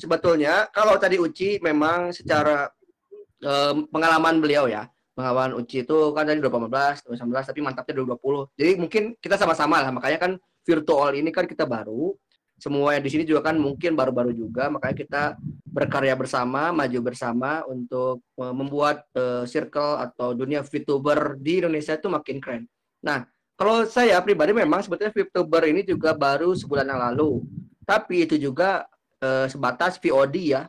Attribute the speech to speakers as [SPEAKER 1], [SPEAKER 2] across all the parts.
[SPEAKER 1] sebetulnya kalau tadi Uci memang secara um, pengalaman beliau ya, pengalaman Uci itu kan tadi 2015, 2019 tapi mantapnya 2020. Jadi mungkin kita sama-sama lah, makanya kan virtual ini kan kita baru. Semua yang di sini juga kan mungkin baru-baru juga, makanya kita berkarya bersama, maju bersama untuk uh, membuat uh, circle atau dunia VTuber di Indonesia itu makin keren. Nah, kalau saya pribadi memang sebetulnya VTuber ini juga baru sebulan yang lalu. Tapi itu juga uh, sebatas VOD ya,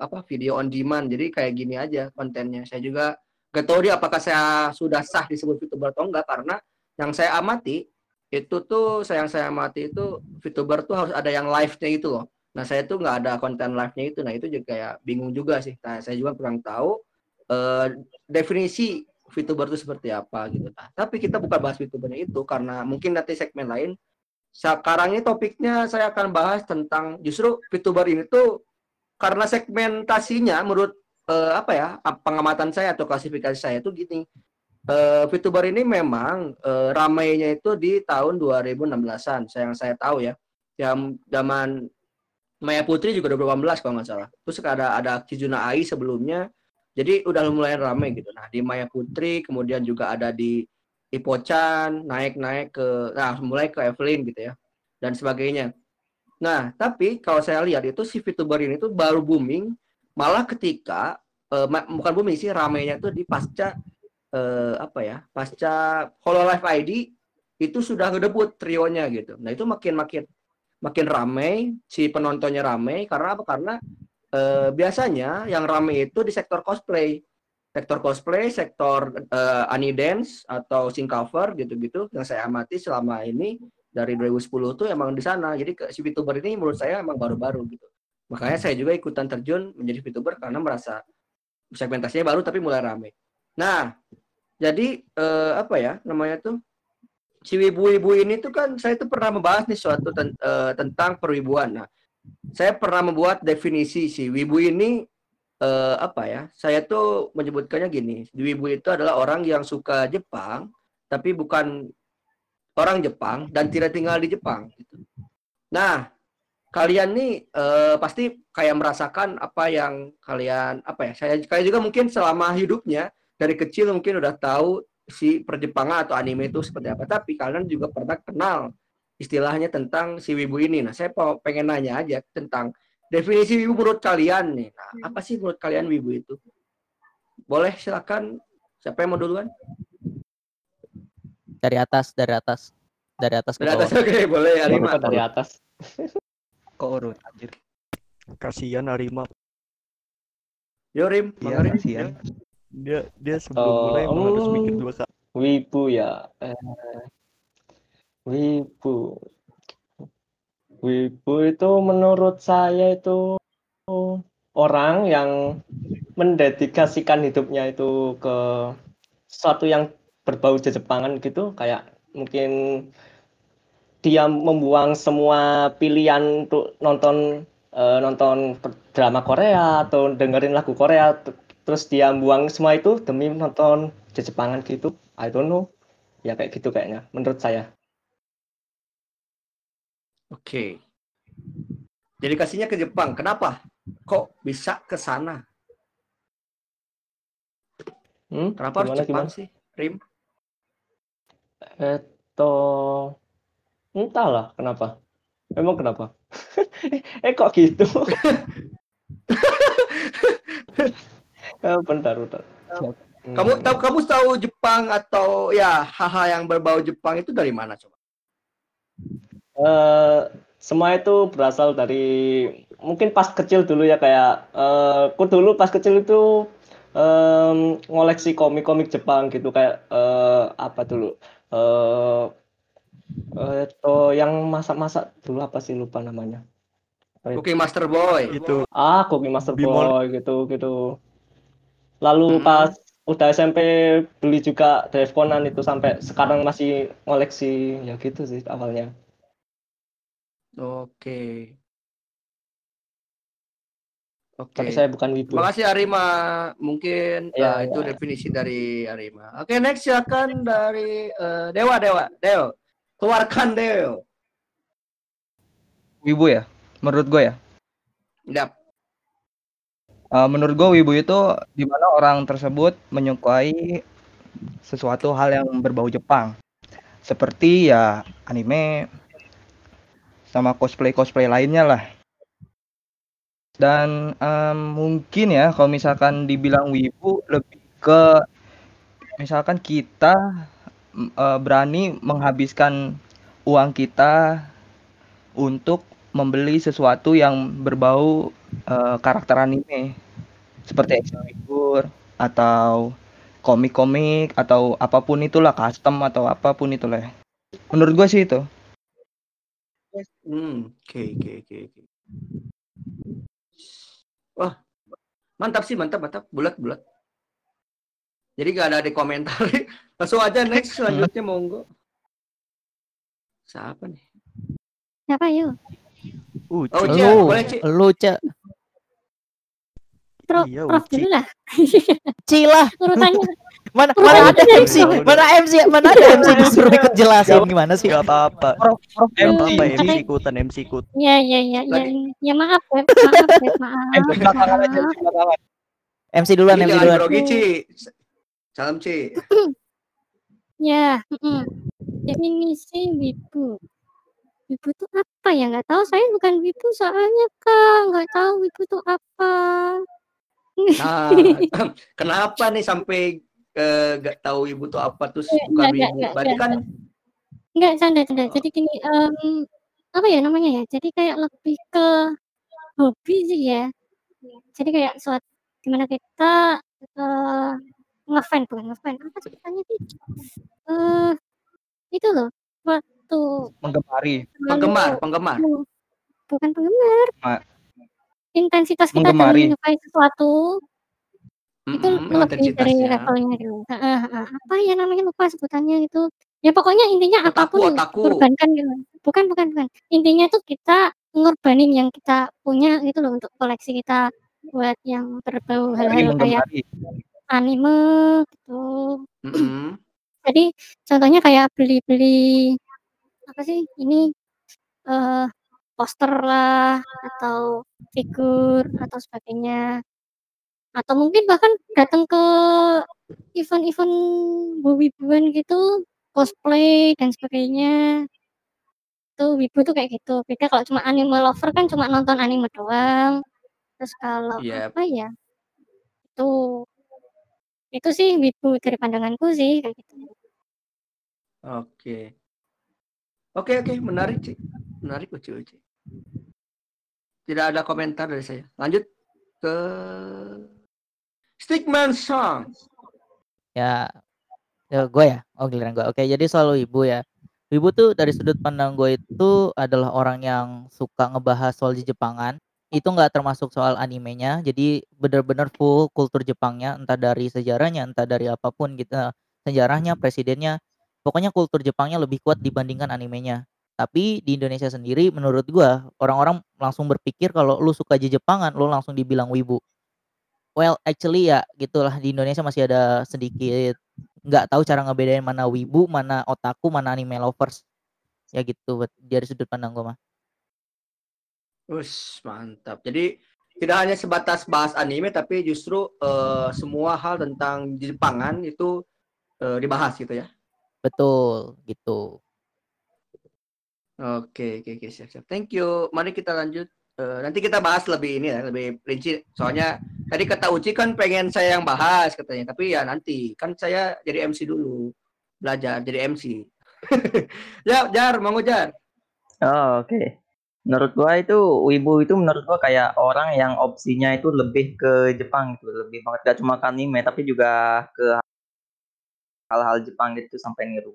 [SPEAKER 1] apa video on demand. Jadi kayak gini aja kontennya. Saya juga gak tahu dia apakah saya sudah sah disebut VTuber atau enggak karena yang saya amati itu tuh saya yang saya amati itu VTuber tuh harus ada yang live-nya itu loh. Nah saya tuh nggak ada konten live-nya itu. Nah itu juga ya bingung juga sih. Nah saya juga kurang tahu uh, definisi VTuber itu seperti apa gitu. Nah, tapi kita bukan bahas VTubernya itu karena mungkin nanti segmen lain. Sekarang ini topiknya saya akan bahas tentang justru VTuber ini tuh karena segmentasinya menurut uh, apa ya pengamatan saya atau klasifikasi saya itu gini uh, VTuber ini memang uh, ramainya itu di tahun 2016-an, saya yang saya tahu ya. Yang zaman Maya Putri juga 2018 kalau nggak salah. Terus ada ada Kizuna Ai sebelumnya. Jadi udah mulai ramai gitu. Nah, di Maya Putri kemudian juga ada di Ipochan, naik-naik ke nah mulai ke Evelyn gitu ya. Dan sebagainya. Nah, tapi kalau saya lihat itu si VTuber ini tuh baru booming malah ketika uh, bukan booming sih ramainya tuh di pasca eh, apa ya pasca Hololive ID itu sudah ngedebut trionya gitu. Nah itu makin makin makin ramai si penontonnya ramai karena apa? Karena eh, biasanya yang ramai itu di sektor cosplay, sektor cosplay, sektor eh, ani dance atau sing cover gitu-gitu yang saya amati selama ini dari 2010 tuh emang di sana. Jadi si VTuber ini menurut saya emang baru-baru gitu. Makanya saya juga ikutan terjun menjadi VTuber karena merasa segmentasinya baru tapi mulai ramai. Nah, jadi eh, apa ya namanya tuh si wibu-wibu ini tuh kan saya tuh pernah membahas nih suatu ten, uh, tentang perwibuan. Nah, saya pernah membuat definisi si wibu ini uh, apa ya? Saya tuh menyebutkannya gini, wibu itu adalah orang yang suka Jepang tapi bukan orang Jepang dan tidak tinggal di Jepang gitu. Nah, kalian nih uh, pasti kayak merasakan apa yang kalian apa ya? Saya kayak juga mungkin selama hidupnya dari kecil mungkin udah tahu si perjepangan atau anime itu seperti apa. Tapi kalian juga pernah kenal istilahnya tentang si wibu ini. Nah, saya pengen nanya aja tentang definisi wibu menurut kalian nih. Nah, apa sih menurut kalian wibu itu? Boleh silakan. Siapa yang mau duluan?
[SPEAKER 2] Dari atas, dari atas. Dari atas
[SPEAKER 1] Dari atas, oke, okay, boleh.
[SPEAKER 3] Arima. Dari atas.
[SPEAKER 4] Kok urut anjir. Kasihan Arima.
[SPEAKER 1] Yo Rim,
[SPEAKER 4] iya, kasihan dia dia sebelum uh, mulai um, harus mikir dua kali
[SPEAKER 3] wibu ya eh, wibu wibu itu menurut saya itu orang yang mendedikasikan hidupnya itu ke sesuatu yang berbau Jepangan gitu kayak mungkin dia membuang semua pilihan untuk nonton uh, nonton drama Korea atau dengerin lagu Korea terus dia buang semua itu demi nonton Jepangan gitu. I don't know. Ya kayak gitu kayaknya menurut saya
[SPEAKER 1] oke okay. jadi kasihnya ke Jepang kenapa kok bisa ke sana hmm? kenapa harus Jepang gimana? sih Rim
[SPEAKER 3] Eto entahlah kenapa emang kenapa eh kok gitu
[SPEAKER 1] Oh, bentar, bentar. Kamu tahu kamu tahu Jepang atau ya hal-hal yang berbau Jepang itu dari mana coba?
[SPEAKER 3] Uh, semua itu berasal dari mungkin pas kecil dulu ya kayak uh, aku dulu pas kecil itu um, ngoleksi komik-komik Jepang gitu kayak uh, apa dulu? Uh, uh, itu yang masak-masak dulu apa sih lupa namanya.
[SPEAKER 1] Cooking Master Boy.
[SPEAKER 4] Itu.
[SPEAKER 3] Ah Cooking Master Bimol. Boy gitu gitu. Lalu hmm. pas udah SMP beli juga Conan itu sampai sekarang masih koleksi ya gitu sih awalnya
[SPEAKER 1] oke
[SPEAKER 3] Oke. Tapi saya bukan wibu.
[SPEAKER 1] Makasih Arima. Mungkin ya, uh, ya. itu definisi dari Arima. Oke, next silakan dari uh, Dewa Dewa. Dewa. Keluarkan Dewa.
[SPEAKER 4] Wibu ya? Menurut gue ya?
[SPEAKER 1] Yap.
[SPEAKER 5] Eh, menurut gue wibu itu di mana orang tersebut menyukai sesuatu hal yang berbau Jepang. Seperti ya anime sama cosplay-cosplay lainnya lah. Dan em, mungkin ya kalau misalkan dibilang wibu lebih ke misalkan kita eh, berani menghabiskan uang kita untuk membeli sesuatu yang berbau eh, karakter anime seperti action figure atau komik-komik atau apa pun itulah custom atau apa pun itulah. Menurut gue sih itu.
[SPEAKER 1] Hmm, oke oke oke oke. Wah, mantap sih, mantap, mantap, bulat bulat. Jadi gak ada di komentar. Langsung aja next selanjutnya monggo. Siapa nih?
[SPEAKER 6] Siapa yuk?
[SPEAKER 4] Uh,
[SPEAKER 1] Oh,
[SPEAKER 2] Lu,
[SPEAKER 1] boleh, Ci.
[SPEAKER 2] lu cek
[SPEAKER 6] Prof,
[SPEAKER 4] Iya,
[SPEAKER 6] prof dulu lah.
[SPEAKER 2] Cilah.
[SPEAKER 6] Urutannya.
[SPEAKER 2] Mana mana ada MC, mana MC, mana ada MC disuruh ikut jelasin gimana sih?
[SPEAKER 4] Gak
[SPEAKER 5] Prof
[SPEAKER 4] Gak
[SPEAKER 5] MC,
[SPEAKER 4] MC ikutan MC ikut.
[SPEAKER 6] Ya, ya, ya, ya, ya maaf, Beb. maaf, maaf,
[SPEAKER 5] MC
[SPEAKER 6] maaf.
[SPEAKER 5] MC
[SPEAKER 2] duluan, MC duluan.
[SPEAKER 1] grogi, Ci. Salam, Ci.
[SPEAKER 6] Ya, definisi wibu. Wibu itu apa ya? Nggak tahu. Saya bukan wibu soalnya kak. Nggak tahu wibu itu apa.
[SPEAKER 1] Nah, kenapa nih sampai eh, gak tahu ibu tuh apa terus
[SPEAKER 6] Nggak,
[SPEAKER 1] bukan
[SPEAKER 6] nggak,
[SPEAKER 1] ibu?
[SPEAKER 6] nggak,
[SPEAKER 1] Berarti
[SPEAKER 6] nggak.
[SPEAKER 1] kan
[SPEAKER 6] Nggak, canda, canda. Jadi gini, em, apa ya namanya ya? Jadi kayak lebih ke hobi sih ya. Jadi kayak suatu gimana kita eh ngefan bukan ngefan apa ceritanya sih? Eh itu loh waktu
[SPEAKER 5] Menggemari.
[SPEAKER 1] penggemar, penggemar.
[SPEAKER 6] bu- bukan penggemar
[SPEAKER 5] Ma-
[SPEAKER 6] intensitas kita dalam
[SPEAKER 5] Menggemari.
[SPEAKER 6] menyukai sesuatu itu lebih dari
[SPEAKER 1] intensitasnya.
[SPEAKER 6] levelnya dulu. Heeh, heeh. apa ya namanya lupa sebutannya itu. Ya pokoknya intinya
[SPEAKER 1] Otaku,
[SPEAKER 6] apa pun yang
[SPEAKER 1] otaku.
[SPEAKER 6] dikorbankan gitu. Bukan, bukan, bukan. Intinya tuh kita ngorbanin yang kita punya gitu loh untuk koleksi kita buat yang berbau hal-hal kayak anime gitu.
[SPEAKER 1] Mm-mm.
[SPEAKER 6] Jadi contohnya kayak beli-beli apa sih ini eh poster lah atau figur atau sebagainya atau mungkin bahkan datang ke event-event wibuan gitu cosplay dan sebagainya itu wibu tuh kayak gitu beda kalau cuma anime lover kan cuma nonton anime doang terus kalau
[SPEAKER 1] Yep.
[SPEAKER 6] apa ya itu itu sih wibu dari pandanganku sih kayak gitu
[SPEAKER 1] Oke. Oke, oke, menarik, Ci. Menarik, Uci, Uci. Tidak ada komentar dari saya. Lanjut ke Stickman Song.
[SPEAKER 2] Ya, ya gue ya. Oh giliran gue. Oke, jadi soal ibu ya. Ibu tuh dari sudut pandang gue itu adalah orang yang suka ngebahas soal di Jepangan. Itu nggak termasuk soal animenya. Jadi bener-bener full kultur Jepangnya, entah dari sejarahnya, entah dari apa pun gitu. eh, Sejarahnya, presidennya. Pokoknya kultur Jepangnya lebih kuat dibandingkan animenya. Tapi di Indonesia sendiri menurut gua orang-orang langsung berpikir kalau lu suka di Jepangan, lu langsung dibilang wibu. Well, actually ya gitulah di Indonesia masih ada sedikit nggak tahu cara ngebedain mana wibu, mana otaku, mana anime lovers. Ya gitu buat dari sudut pandang gua mah.
[SPEAKER 1] Us, mantap. Jadi tidak hanya sebatas bahas anime, tapi justru eh, semua hal tentang Jepangan itu eh, dibahas gitu ya.
[SPEAKER 2] Betul, gitu.
[SPEAKER 1] Oke, oke, oke, siap, siap. Thank you. Mari kita lanjut. Eh, nanti kita bahas lebih ini ya, lebih rinci. Soalnya tadi kata Uci kan pengen saya yang bahas katanya, tapi ya nanti kan saya jadi MC dulu, belajar jadi MC. ya, Jar, mau Jar.
[SPEAKER 7] Oh, oke. Menurut gua itu wibu itu menurut gua kayak orang yang opsinya itu lebih ke Jepang gitu, lebih banget gak cuma anime tapi juga ke hal-hal Jepang gitu sampai niru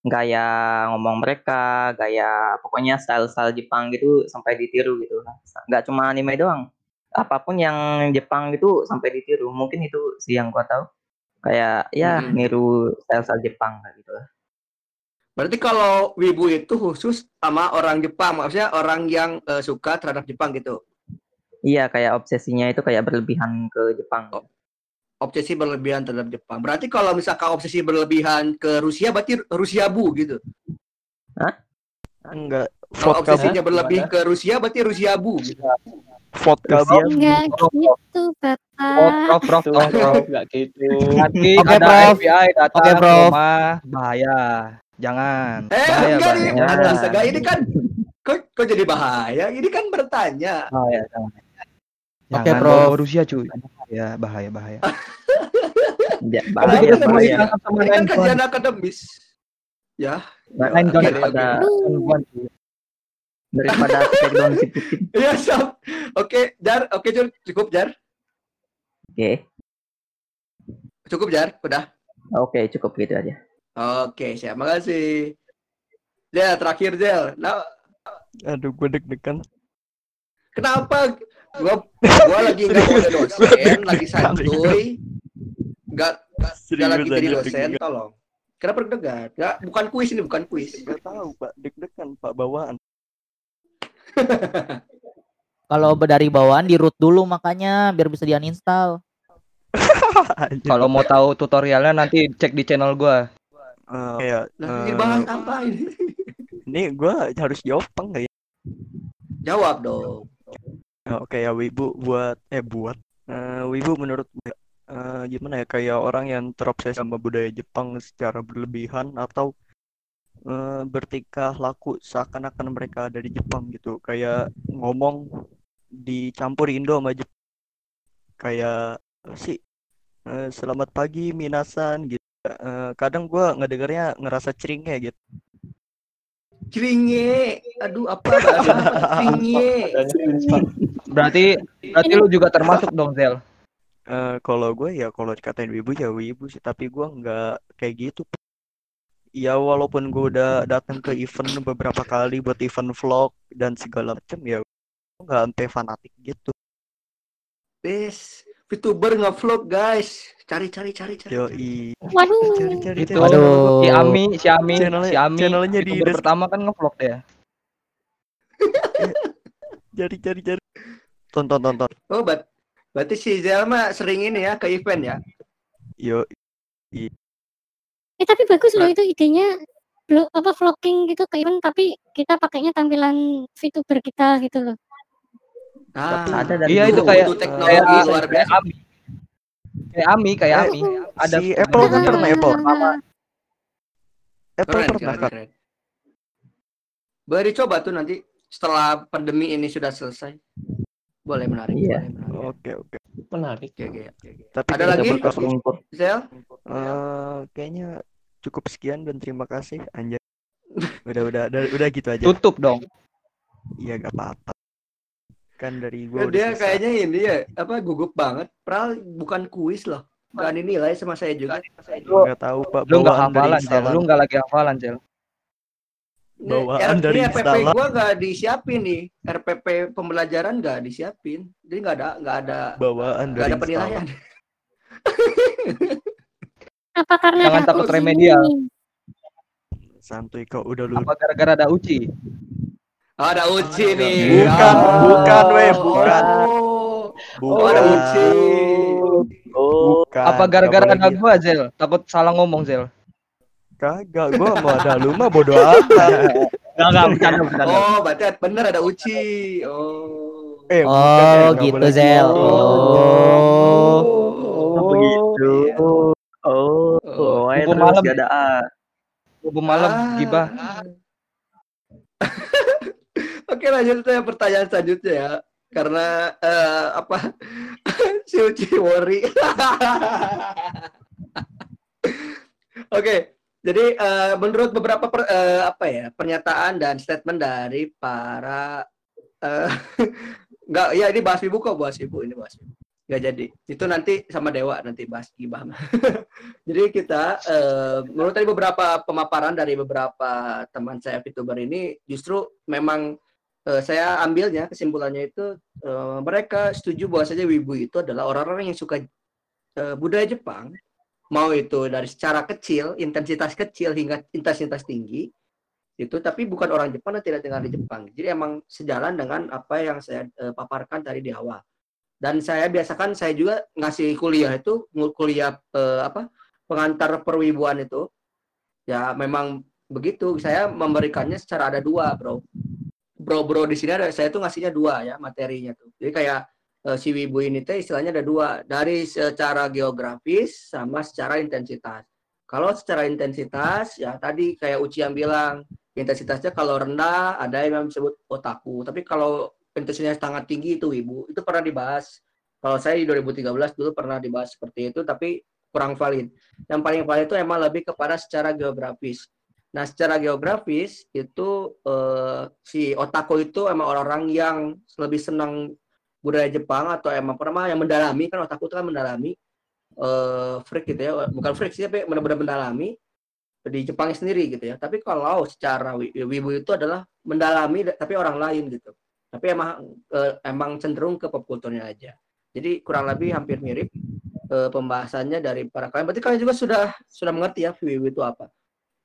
[SPEAKER 7] gaya ngomong mereka, gaya pokoknya style-style Jepang gitu sampai ditiru gitu. Nggak cuma anime doang. Apa pun yang Jepang gitu sampai ditiru. Mungkin itu sih yang gua tahu. Kayak ya
[SPEAKER 1] Mm-mm.
[SPEAKER 7] niru style-style Jepang kayak gitu.
[SPEAKER 1] Berarti kalau wibu itu khusus sama orang Jepang, maksudnya orang yang eh, suka terhadap Jepang gitu.
[SPEAKER 7] Iya, kayak obsesinya itu kayak berlebihan ke Jepang.
[SPEAKER 1] Oh. Obsesi berlebihan terhadap Jepang. Berarti kalau misalkan obsesi berlebihan ke Rusia, berarti Rusia bu gitu.
[SPEAKER 7] Hah?
[SPEAKER 4] Enggak.
[SPEAKER 1] Kalau obsesinya berlebih ke Rusia berarti Rusia bu.
[SPEAKER 4] Vodka bu.
[SPEAKER 6] Enggak gitu,
[SPEAKER 5] Prof,
[SPEAKER 6] Bapak.
[SPEAKER 5] prof, prof,
[SPEAKER 3] Itu
[SPEAKER 5] prof, prof.
[SPEAKER 3] nggak gitu.
[SPEAKER 5] Nanti ada
[SPEAKER 2] Prof.
[SPEAKER 5] FBI datang ke
[SPEAKER 2] Prof.
[SPEAKER 5] rumah, bahaya. Jangan.
[SPEAKER 1] Eh,
[SPEAKER 5] bahaya,
[SPEAKER 1] enggak nih.
[SPEAKER 5] bahaya.
[SPEAKER 1] Astaga, ini kan kok kok jadi bahaya? Ini kan bertanya.
[SPEAKER 5] Bahaya, jangan.
[SPEAKER 2] Oke, Prof.
[SPEAKER 5] Rusia cuy. Ya, bahaya, bahaya.
[SPEAKER 7] Ya,
[SPEAKER 1] Tapi
[SPEAKER 7] bahaya,
[SPEAKER 1] kita semua
[SPEAKER 5] ditangkap sama
[SPEAKER 1] Ini kan
[SPEAKER 5] 911.
[SPEAKER 1] kajian akademis. Ya.
[SPEAKER 5] Nine gun
[SPEAKER 1] Oke,
[SPEAKER 7] daripada
[SPEAKER 1] oke.
[SPEAKER 7] daripada take down si Putin.
[SPEAKER 1] Iya, siap. Oke, Jar. Oke, Jar. Cukup, Jar.
[SPEAKER 7] Oke,
[SPEAKER 1] Cukup, Jar. Udah.
[SPEAKER 7] oke cukup gitu aja.
[SPEAKER 1] Oke, siap. Makasih. Zel, terakhir, Zel. Nah,
[SPEAKER 4] Aduh, gue deg-degan.
[SPEAKER 1] kenapa gua gua lagi nggak jadi dosen, lagi santuy, nggak nggak lagi jadi dosen, tolong. Kenapa deg-degan? Nggak, bukan kuis ini, bukan kuis.
[SPEAKER 4] Gak tahu, Pak. Deg-degan, Pak. Bawaan.
[SPEAKER 2] Kalau dari bawaan di root dulu makanya biar bisa di uninstall.
[SPEAKER 5] Kalau mau tahu tutorialnya nanti cek di channel gua.
[SPEAKER 4] Eh, kayak
[SPEAKER 1] Nah, ini bahas apa ini?
[SPEAKER 4] ini gue harus jawab apa enggak ya?
[SPEAKER 1] Jawab dong.
[SPEAKER 4] Eh, Oke ya Wibu buat eh buat Eh, Wibu menurut gue, eh, gimana ya kayak orang yang terobsesi sama budaya Jepang secara berlebihan atau eh, bertingkah laku seakan-akan mereka dari Jepang gitu. Kayak ngomong dicampur Indo sama Jepang kayak sih? Eh, selamat pagi minasan gitu. Eh, kadang gua ngedengarnya ngerasa ceringe gitu
[SPEAKER 1] Cringe. Aduh, apa? Cringe.
[SPEAKER 5] Berarti berarti lu juga termasuk dong, Zel.
[SPEAKER 4] Eh, kalau gue ya kalau dikatain wibu ya wibu sih tapi gua nggak kayak gitu ya walaupun gue udah datang ke event beberapa kali buat event vlog dan segala macam ya gua nggak sampai fanatik gitu
[SPEAKER 1] Bes, VTuber nge-vlog, guys. Cari cari cari cari.
[SPEAKER 4] yo i
[SPEAKER 6] Waduh.
[SPEAKER 4] cari cari
[SPEAKER 5] Itu
[SPEAKER 4] cari
[SPEAKER 2] Waduh.
[SPEAKER 5] si Ami, si Ami,
[SPEAKER 4] Channelnya-
[SPEAKER 5] si Ami.
[SPEAKER 4] channelnya di des-
[SPEAKER 5] pertama kan ngevlog dia.
[SPEAKER 4] cari cari cari tonton tonton
[SPEAKER 1] Oh, bat berarti si Zel mah sering ini ya ke event ya.
[SPEAKER 4] yo
[SPEAKER 6] Eh tapi bagus loh itu idenya vlog apa vlogging gitu ke event tapi kita pakainya tampilan VTuber kita gitu loh.
[SPEAKER 1] Ah,
[SPEAKER 7] Ada dari
[SPEAKER 5] Iya, itu kayak-
[SPEAKER 1] teknologi
[SPEAKER 5] kayak-
[SPEAKER 1] luar
[SPEAKER 5] Kayak
[SPEAKER 1] biasa.
[SPEAKER 5] Ami. Kayak Ami, kayak
[SPEAKER 4] Eh,
[SPEAKER 5] Ami. Ada
[SPEAKER 4] si Apple kan pernah Apple
[SPEAKER 6] Ah,
[SPEAKER 4] Apple
[SPEAKER 1] Keren,
[SPEAKER 4] pernah
[SPEAKER 1] keren, keren. Boleh dicoba tuh nanti setelah pandemi ini sudah selesai. Boleh menarik.
[SPEAKER 7] Iya.
[SPEAKER 4] Oke oke
[SPEAKER 3] Menarik.
[SPEAKER 1] Oke, oke, oke,
[SPEAKER 4] tapi
[SPEAKER 1] Ada lagi? Zel?
[SPEAKER 4] Eh, kayaknya cukup sekian dan terima kasih anjay udah udah udah, udah gitu aja
[SPEAKER 5] tutup dong.
[SPEAKER 4] Iya gak apa-apa. Kan dari
[SPEAKER 1] Ya,
[SPEAKER 4] gua udah
[SPEAKER 1] dia kayaknya ini ya, apa gugup banget. Padahal bukan kuis loh. Gak dinilai sama saya juga.
[SPEAKER 4] nggak tahu Pak
[SPEAKER 5] Lu nggak hafalan,
[SPEAKER 4] instalan.
[SPEAKER 5] Lu nggak lagi hafalan, Zel.
[SPEAKER 4] Bawaan
[SPEAKER 1] Ini
[SPEAKER 4] dari
[SPEAKER 1] RPP
[SPEAKER 4] instalan.
[SPEAKER 1] gua gak disiapin nih. RPP pembelajaran gak disiapin. Jadi nggak ada nggak ada
[SPEAKER 4] bawaan
[SPEAKER 1] nggak
[SPEAKER 4] dari
[SPEAKER 1] ada penilaian.
[SPEAKER 6] Apa karena
[SPEAKER 5] Jangan takut remedial.
[SPEAKER 6] ini?
[SPEAKER 4] Santuy kok udah lu.
[SPEAKER 5] Apa gara-gara ada uji?
[SPEAKER 1] Oh, ada uji nih.
[SPEAKER 4] Bukan,
[SPEAKER 1] Oh.
[SPEAKER 4] bukan, weh, bukan.
[SPEAKER 1] Oh,
[SPEAKER 4] Bukan.
[SPEAKER 1] oh ada uji.
[SPEAKER 4] Oh, bukan.
[SPEAKER 5] Apa gara-gara
[SPEAKER 4] Apalagi-
[SPEAKER 5] gua, Zel? Takut salah ngomong, Zel.
[SPEAKER 4] Kagak, gua mau ada lu mah bodo amat.
[SPEAKER 5] Enggak, enggak, bercanda, bercanda.
[SPEAKER 1] Oh, berarti bener ada uji. Oh.
[SPEAKER 4] Eh, bukan,
[SPEAKER 2] Oh,
[SPEAKER 4] eh, nggak
[SPEAKER 2] gitu Zel.
[SPEAKER 4] gitu.
[SPEAKER 2] Oh.
[SPEAKER 7] Oh, begitu. Oh,
[SPEAKER 1] Oh.
[SPEAKER 7] oh, ayo
[SPEAKER 5] Tunggu
[SPEAKER 7] terus
[SPEAKER 5] malam.
[SPEAKER 7] gak ada ah.
[SPEAKER 5] Subuh malam
[SPEAKER 1] Ah. Oke lanjut ke pertanyaan selanjutnya ya. Karena eh, apa si Uci worry. Oke, jadi eh, menurut beberapa per- eh, apa ya pernyataan dan statement dari para nggak ya ini bahas ibu kok bahas ibu ini bahas ibu nggak jadi itu nanti sama dewa nanti bahas gibah jadi kita eh, menurut tadi beberapa pemaparan dari beberapa teman saya VTuber ini justru memang eh, saya ambilnya kesimpulannya itu eh, mereka setuju bahwasanya wibu itu adalah orang-orang yang suka eh, budaya Jepang. Mau itu dari secara kecil intensitas kecil hingga intensitas tinggi itu tapi bukan orang Jepang dan tidak tinggal di Jepang. Jadi emang sejalan dengan apa yang saya eh, paparkan tadi di awal. Dan saya biasakan saya juga ngasih kuliah itu kuliah eh, apa pengantar perwibuan itu. Ya memang begitu. Saya memberikannya secara ada dua bro bro bro di sini ada saya tuh ngasihnya dua ya materinya tuh. Jadi kayak eh, si wibu ini teh istilahnya ada dua dari secara geografis sama secara intensitas. Kalau secara intensitas ya tadi kayak Uci yang bilang intensitasnya kalau rendah ada yang disebut otaku. Tapi kalau intensitasnya sangat tinggi itu wibu itu pernah dibahas. Kalau saya di 2013 dulu pernah dibahas seperti itu tapi kurang valid. Yang paling valid itu emang lebih kepada secara geografis Nah, secara geografis itu eh, si otaku itu emang orang-orang yang lebih senang budaya Jepang atau emang pernah yang mendalami kan otaku itu kan mendalami eh freak gitu ya, bukan freak sih tapi benar-benar mendalami di Jepang sendiri gitu ya. Tapi kalau secara wi- wibu itu adalah mendalami tapi orang lain gitu. Tapi emang eh, emang cenderung ke pop kulturnya aja. Jadi kurang lebih hampir mirip eh, pembahasannya dari para kalian. Berarti kalian juga sudah sudah mengerti ya wibu itu apa.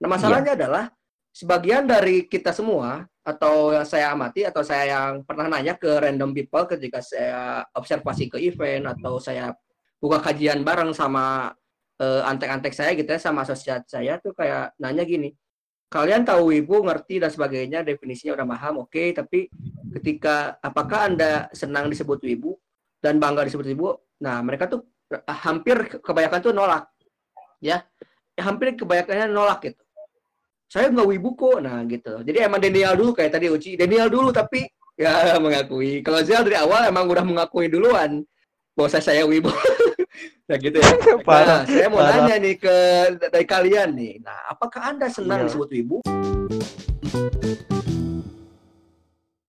[SPEAKER 1] Nah, masalahnya adalah sebagian dari kita semua atau yang saya amati atau saya yang pernah nanya ke random people ketika saya observasi ke event atau saya buka kajian bareng sama eh, antek-antek saya gitu ya sama asosiat saya tuh kayak nanya gini kalian tahu ibu ngerti dan sebagainya definisinya udah paham oke tapi ketika apakah anda senang disebut ibu dan bangga disebut ibu? Nah mereka tuh eh, hampir ke- kebanyakan tuh nolak ya. Hampir kebanyakannya nolak gitu saya nggak wibu kok. Nah gitu. Jadi emang Daniel dulu kayak tadi Uci. Daniel dulu tapi ya mengakui. Kalau Zel dari awal emang udah mengakui duluan bahwa saya, saya wibu nah gitu ya.
[SPEAKER 4] Parah,
[SPEAKER 1] nah, saya mau
[SPEAKER 4] parah.
[SPEAKER 1] nanya nih ke dari kalian nih. Nah apakah anda senang
[SPEAKER 4] Iya.
[SPEAKER 1] disebut wibu